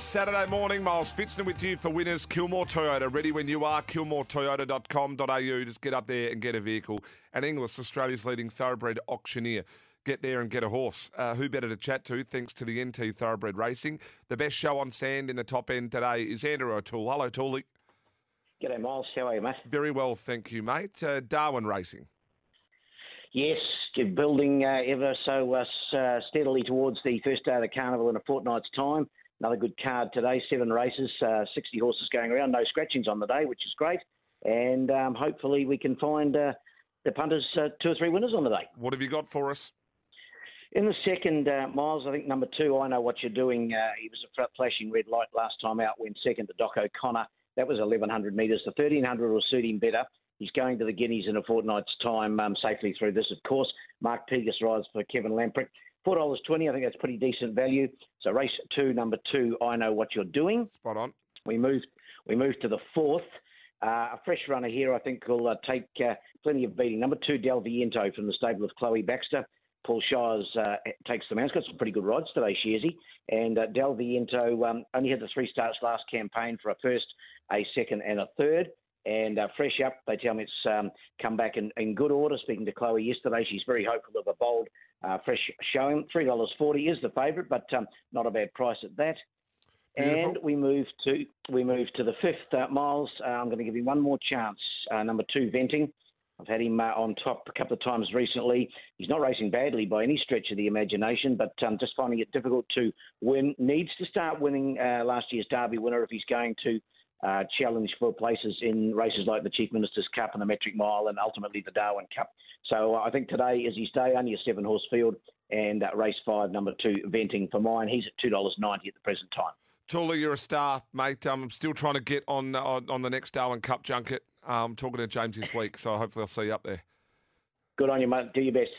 Saturday morning, Miles Fitzner with you for winners. Kilmore Toyota, ready when you are. KilmoreToyota.com.au. Just get up there and get a vehicle. And Inglis, Australia's leading thoroughbred auctioneer. Get there and get a horse. Uh, who better to chat to thanks to the NT Thoroughbred Racing? The best show on sand in the top end today is Andrew O'Toole. Hello, Tooley. G'day, Miles. How are you, mate? Very well, thank you, mate. Uh, Darwin Racing. Yes, building uh, ever so uh, steadily towards the first day of the carnival in a fortnight's time. Another good card today, seven races, uh, 60 horses going around, no scratchings on the day, which is great. And um, hopefully we can find uh, the punters uh, two or three winners on the day. What have you got for us? In the second, uh, Miles, I think number two, I know what you're doing. Uh, he was a flashing red light last time out, went second to Doc O'Connor. That was 1,100 metres. The 1,300 will suit him better. He's going to the Guineas in a fortnight's time um, safely through this, of course. Mark Pegas rides for Kevin Lamprick. Four dollars twenty. I think that's pretty decent value. So race two, number two. I know what you're doing. Spot on. We moved. We moved to the fourth. Uh, a fresh runner here, I think, will uh, take uh, plenty of beating. Number two, Del Viento from the stable of Chloe Baxter. Paul Shires uh, takes the. He's got some pretty good rides today, Shearsy. And uh, Del Viento um, only had the three starts last campaign for a first, a second, and a third. And uh, fresh up, they tell me it's um, come back in, in, good order. Speaking to Chloe yesterday, she's very hopeful of a bold, uh, fresh showing. Three dollars forty is the favourite, but um, not a bad price at that. Beautiful. And we move to we move to the fifth uh, miles. Uh, I'm going to give you one more chance. Uh, number two, venting. I've had him uh, on top a couple of times recently. He's not racing badly by any stretch of the imagination, but um, just finding it difficult to win. Needs to start winning last year's Derby winner if he's going to uh, challenge for places in races like the Chief Minister's Cup and the Metric Mile and ultimately the Darwin Cup. So uh, I think today is his day, only a seven horse field, and uh, race five, number two, venting for mine. He's at $2.90 at the present time. Tooley, you're a star, mate. Um, I'm still trying to get on on, on the next Darwin Cup junket. I'm um, talking to James this week, so hopefully I'll see you up there. Good on you, mate. Do your best.